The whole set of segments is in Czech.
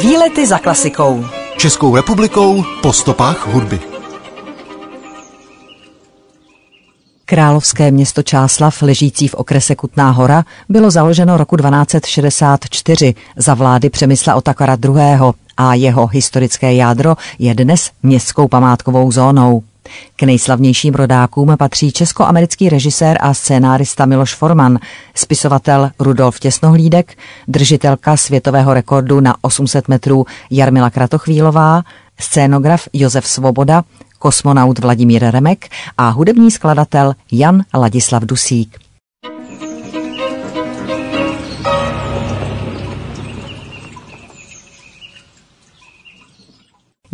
Výlety za klasikou. Českou republikou po stopách hudby. Královské město Čáslav, ležící v okrese Kutná hora, bylo založeno roku 1264 za vlády Přemysla Otakara II. a jeho historické jádro je dnes městskou památkovou zónou. K nejslavnějším rodákům patří česko-americký režisér a scénárista Miloš Forman, spisovatel Rudolf Těsnohlídek, držitelka světového rekordu na 800 metrů Jarmila Kratochvílová, scénograf Josef Svoboda, kosmonaut Vladimír Remek a hudební skladatel Jan Ladislav Dusík.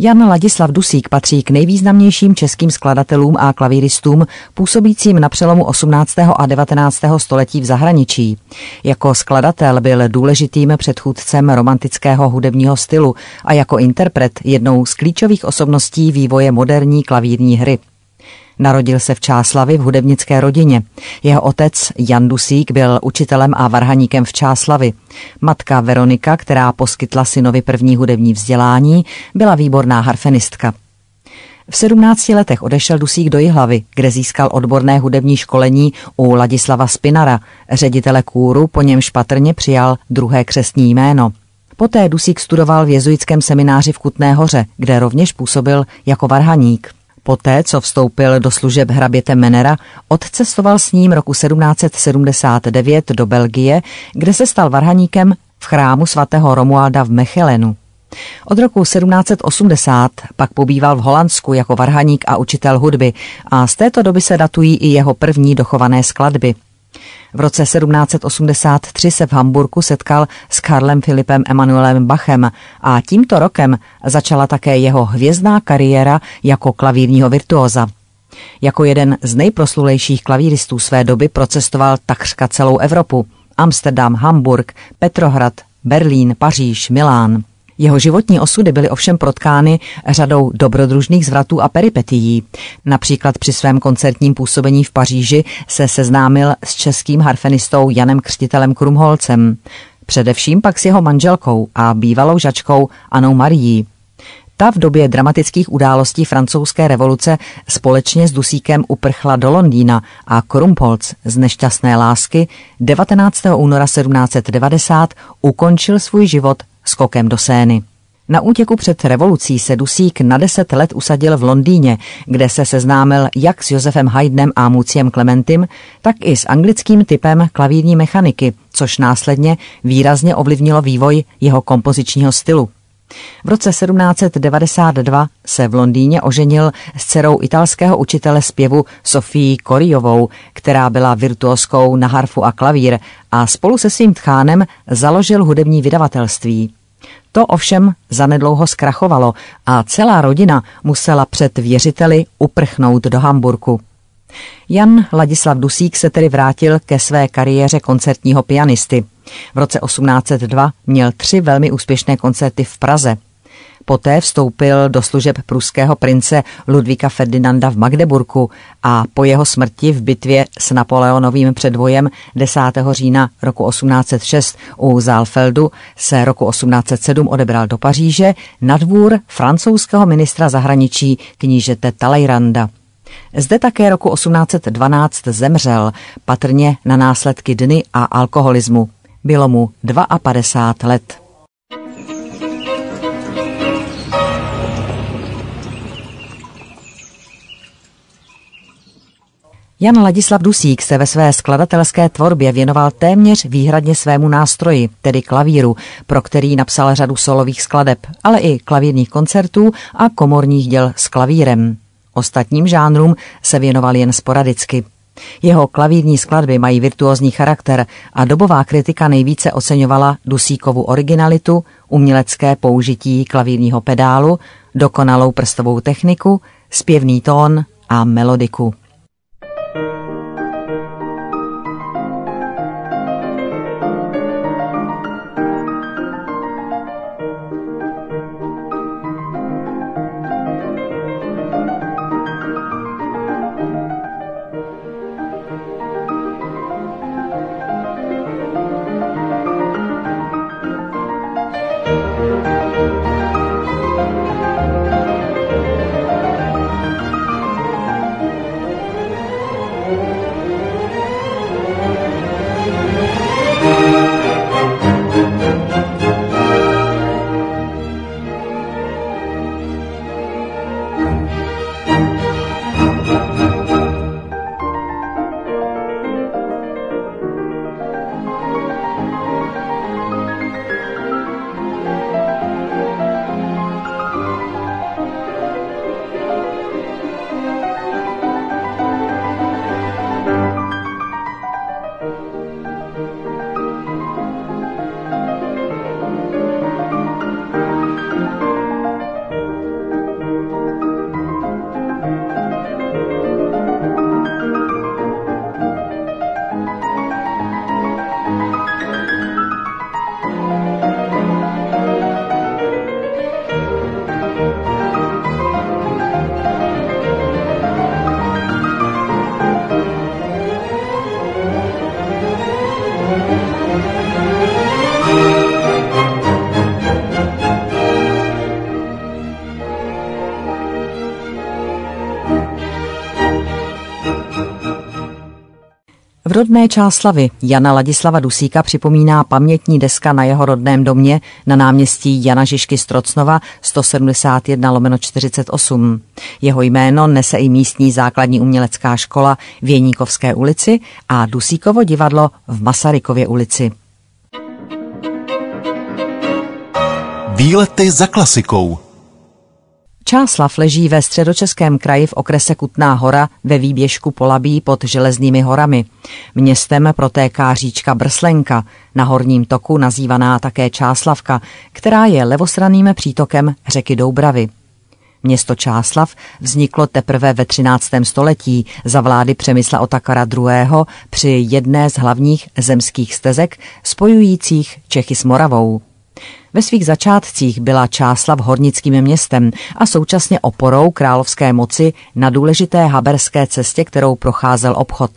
Jan Ladislav Dusík patří k nejvýznamnějším českým skladatelům a klavíristům působícím na přelomu 18. a 19. století v zahraničí. Jako skladatel byl důležitým předchůdcem romantického hudebního stylu a jako interpret jednou z klíčových osobností vývoje moderní klavírní hry. Narodil se v Čáslavi v hudebnické rodině. Jeho otec Jan Dusík byl učitelem a varhaníkem v Čáslavi. Matka Veronika, která poskytla synovi první hudební vzdělání, byla výborná harfenistka. V 17 letech odešel Dusík do Jihlavy, kde získal odborné hudební školení u Ladislava Spinara, ředitele kůru, po něm špatrně přijal druhé křestní jméno. Poté Dusík studoval v jezuitském semináři v Kutné hoře, kde rovněž působil jako varhaník. Poté, co vstoupil do služeb hraběte Menera, odcestoval s ním roku 1779 do Belgie, kde se stal varhaníkem v chrámu svatého Romualda v Mechelenu. Od roku 1780 pak pobýval v Holandsku jako varhaník a učitel hudby a z této doby se datují i jeho první dochované skladby – v roce 1783 se v Hamburku setkal s Karlem Filipem Emanuelem Bachem a tímto rokem začala také jeho hvězdná kariéra jako klavírního virtuóza. Jako jeden z nejproslulejších klavíristů své doby procestoval takřka celou Evropu. Amsterdam, Hamburg, Petrohrad, Berlín, Paříž, Milán. Jeho životní osudy byly ovšem protkány řadou dobrodružných zvratů a peripetií. Například při svém koncertním působení v Paříži se seznámil s českým harfenistou Janem Křtitelem Krumholcem. Především pak s jeho manželkou a bývalou žačkou Anou Marií. Ta v době dramatických událostí francouzské revoluce společně s Dusíkem uprchla do Londýna a Krumpholz z nešťastné lásky 19. února 1790 ukončil svůj život skokem do Sény. Na útěku před revolucí se Dusík na deset let usadil v Londýně, kde se seznámil jak s Josefem Haydnem a Muciem Clementem, tak i s anglickým typem klavírní mechaniky, což následně výrazně ovlivnilo vývoj jeho kompozičního stylu. V roce 1792 se v Londýně oženil s dcerou italského učitele zpěvu Sofii Koriovou, která byla virtuoskou na harfu a klavír a spolu se svým tchánem založil hudební vydavatelství. To ovšem zanedlouho zkrachovalo a celá rodina musela před věřiteli uprchnout do Hamburku. Jan Ladislav Dusík se tedy vrátil ke své kariéře koncertního pianisty. V roce 1802 měl tři velmi úspěšné koncerty v Praze. Poté vstoupil do služeb pruského prince Ludvíka Ferdinanda v Magdeburku a po jeho smrti v bitvě s Napoleonovým předvojem 10. října roku 1806 u Zálfeldu se roku 1807 odebral do Paříže na dvůr francouzského ministra zahraničí knížete Talleyranda. Zde také roku 1812 zemřel, patrně na následky dny a alkoholismu. Bylo mu 52 let. Jan Ladislav Dusík se ve své skladatelské tvorbě věnoval téměř výhradně svému nástroji, tedy klavíru, pro který napsal řadu solových skladeb, ale i klavírních koncertů a komorních děl s klavírem. Ostatním žánrům se věnoval jen sporadicky. Jeho klavírní skladby mají virtuózní charakter a dobová kritika nejvíce oceňovala Dusíkovu originalitu, umělecké použití klavírního pedálu, dokonalou prstovou techniku, zpěvný tón a melodiku. Rodné Čáslavy Jana Ladislava Dusíka připomíná pamětní deska na jeho rodném domě na náměstí Jana Žižky Strocnova 171 lomeno 48. Jeho jméno nese i místní základní umělecká škola v Jeníkovské ulici a Dusíkovo divadlo v Masarykově ulici. Výlety za klasikou. Čáslav leží ve středočeském kraji v okrese Kutná hora ve výběžku Polabí pod Železnými horami. Městem protéká říčka Brslenka, na horním toku nazývaná také Čáslavka, která je levostraným přítokem řeky Doubravy. Město Čáslav vzniklo teprve ve 13. století za vlády Přemysla Otakara II. při jedné z hlavních zemských stezek spojujících Čechy s Moravou. Ve svých začátcích byla Čáslav hornickým městem a současně oporou královské moci na důležité haberské cestě, kterou procházel obchod.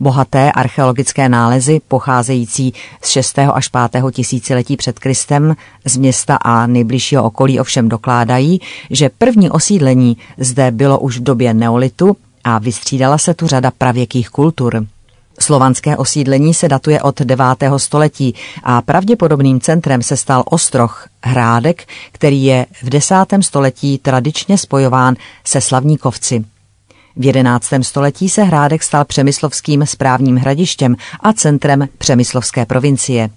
Bohaté archeologické nálezy pocházející z 6. až 5. tisíciletí před Kristem z města a nejbližšího okolí ovšem dokládají, že první osídlení zde bylo už v době neolitu a vystřídala se tu řada pravěkých kultur. Slovanské osídlení se datuje od 9. století a pravděpodobným centrem se stal Ostroh, hrádek, který je v 10. století tradičně spojován se slavníkovci. V 11. století se hrádek stal přemyslovským správním hradištěm a centrem přemyslovské provincie.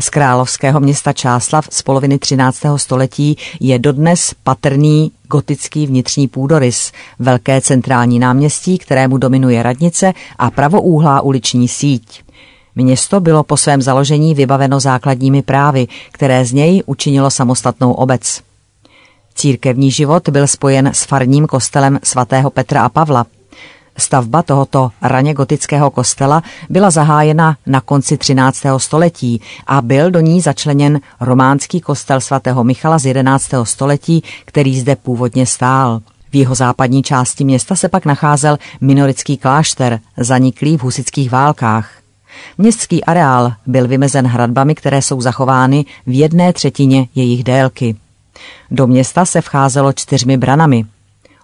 Z královského města Čáslav z poloviny 13. století je dodnes patrný gotický vnitřní půdorys, velké centrální náměstí, kterému dominuje radnice a pravoúhlá uliční síť. Město bylo po svém založení vybaveno základními právy, které z něj učinilo samostatnou obec. Církevní život byl spojen s farním kostelem svatého Petra a Pavla – Stavba tohoto raně gotického kostela byla zahájena na konci 13. století a byl do ní začleněn románský kostel svatého Michala z 11. století, který zde původně stál. V jeho západní části města se pak nacházel minorický klášter, zaniklý v husických válkách. Městský areál byl vymezen hradbami, které jsou zachovány v jedné třetině jejich délky. Do města se vcházelo čtyřmi branami –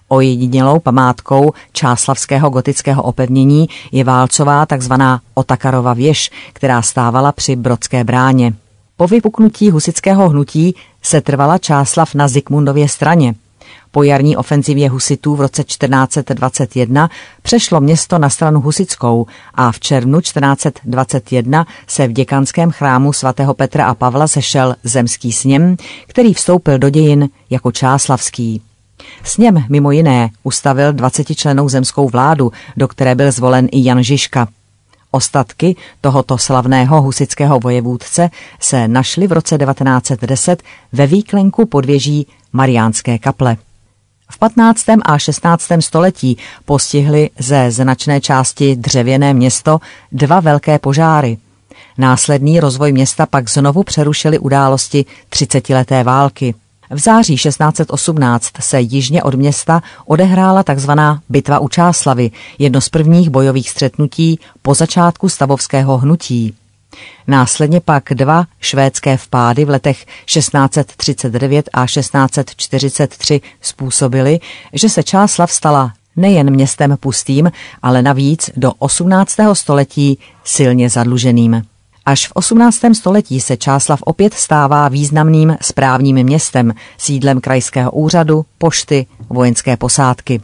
Ojedinělou památkou čáslavského gotického opevnění je válcová tzv. Otakarova věž, která stávala při Brodské bráně. Po vypuknutí husického hnutí se trvala Čáslav na Zikmundově straně. Po jarní ofenzivě husitů v roce 1421 přešlo město na stranu husickou a v červnu 1421 se v děkanském chrámu svatého Petra a Pavla sešel zemský sněm, který vstoupil do dějin jako čáslavský. Sněm mimo jiné ustavil 20 členou zemskou vládu, do které byl zvolen i Jan Žižka. Ostatky tohoto slavného husického vojevůdce se našly v roce 1910 ve výklenku podvěží Mariánské kaple. V 15. a 16. století postihly ze značné části dřevěné město dva velké požáry. Následný rozvoj města pak znovu přerušily události třicetileté války. V září 1618 se jižně od města odehrála tzv. bitva u Čáslavy, jedno z prvních bojových střetnutí po začátku stavovského hnutí. Následně pak dva švédské vpády v letech 1639 a 1643 způsobily, že se Čáslav stala nejen městem pustým, ale navíc do 18. století silně zadluženým. Až v 18. století se Čáslav opět stává významným správním městem, sídlem krajského úřadu, pošty, vojenské posádky.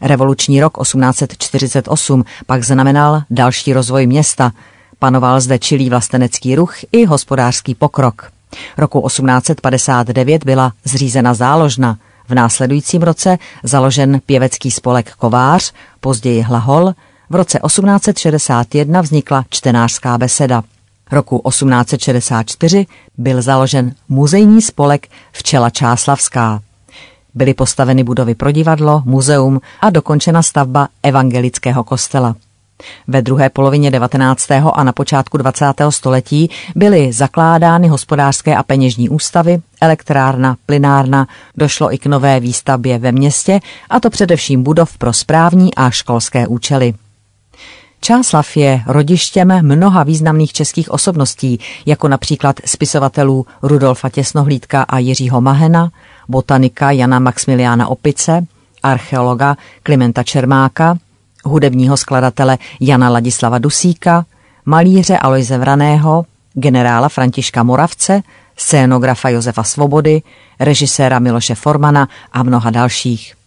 Revoluční rok 1848 pak znamenal další rozvoj města. Panoval zde čilý vlastenecký ruch i hospodářský pokrok. Roku 1859 byla zřízena záložna. V následujícím roce založen pěvecký spolek Kovář, později Hlahol. V roce 1861 vznikla čtenářská beseda roku 1864 byl založen muzejní spolek Včela Čáslavská. Byly postaveny budovy pro divadlo, muzeum a dokončena stavba evangelického kostela. Ve druhé polovině 19. a na počátku 20. století byly zakládány hospodářské a peněžní ústavy, elektrárna, plynárna, došlo i k nové výstavbě ve městě, a to především budov pro správní a školské účely. Čáslav je rodištěm mnoha významných českých osobností, jako například spisovatelů Rudolfa Těsnohlídka a Jiřího Mahena, botanika Jana Maximiliána Opice, archeologa Klimenta Čermáka, hudebního skladatele Jana Ladislava Dusíka, malíře Aloise Vraného, generála Františka Moravce, scénografa Josefa Svobody, režiséra Miloše Formana a mnoha dalších.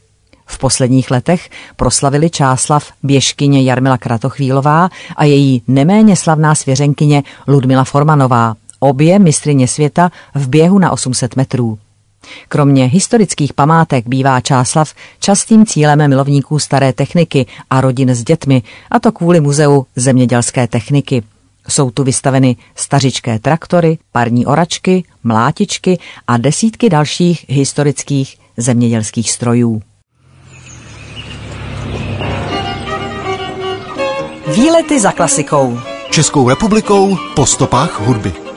V posledních letech proslavili Čáslav běžkyně Jarmila Kratochvílová a její neméně slavná svěřenkyně Ludmila Formanová, obě mistrině světa v běhu na 800 metrů. Kromě historických památek bývá Čáslav častým cílem milovníků staré techniky a rodin s dětmi, a to kvůli muzeu zemědělské techniky. Jsou tu vystaveny stařičké traktory, parní oračky, mlátičky a desítky dalších historických zemědělských strojů. Výlety za klasikou. Českou republikou po stopách hudby.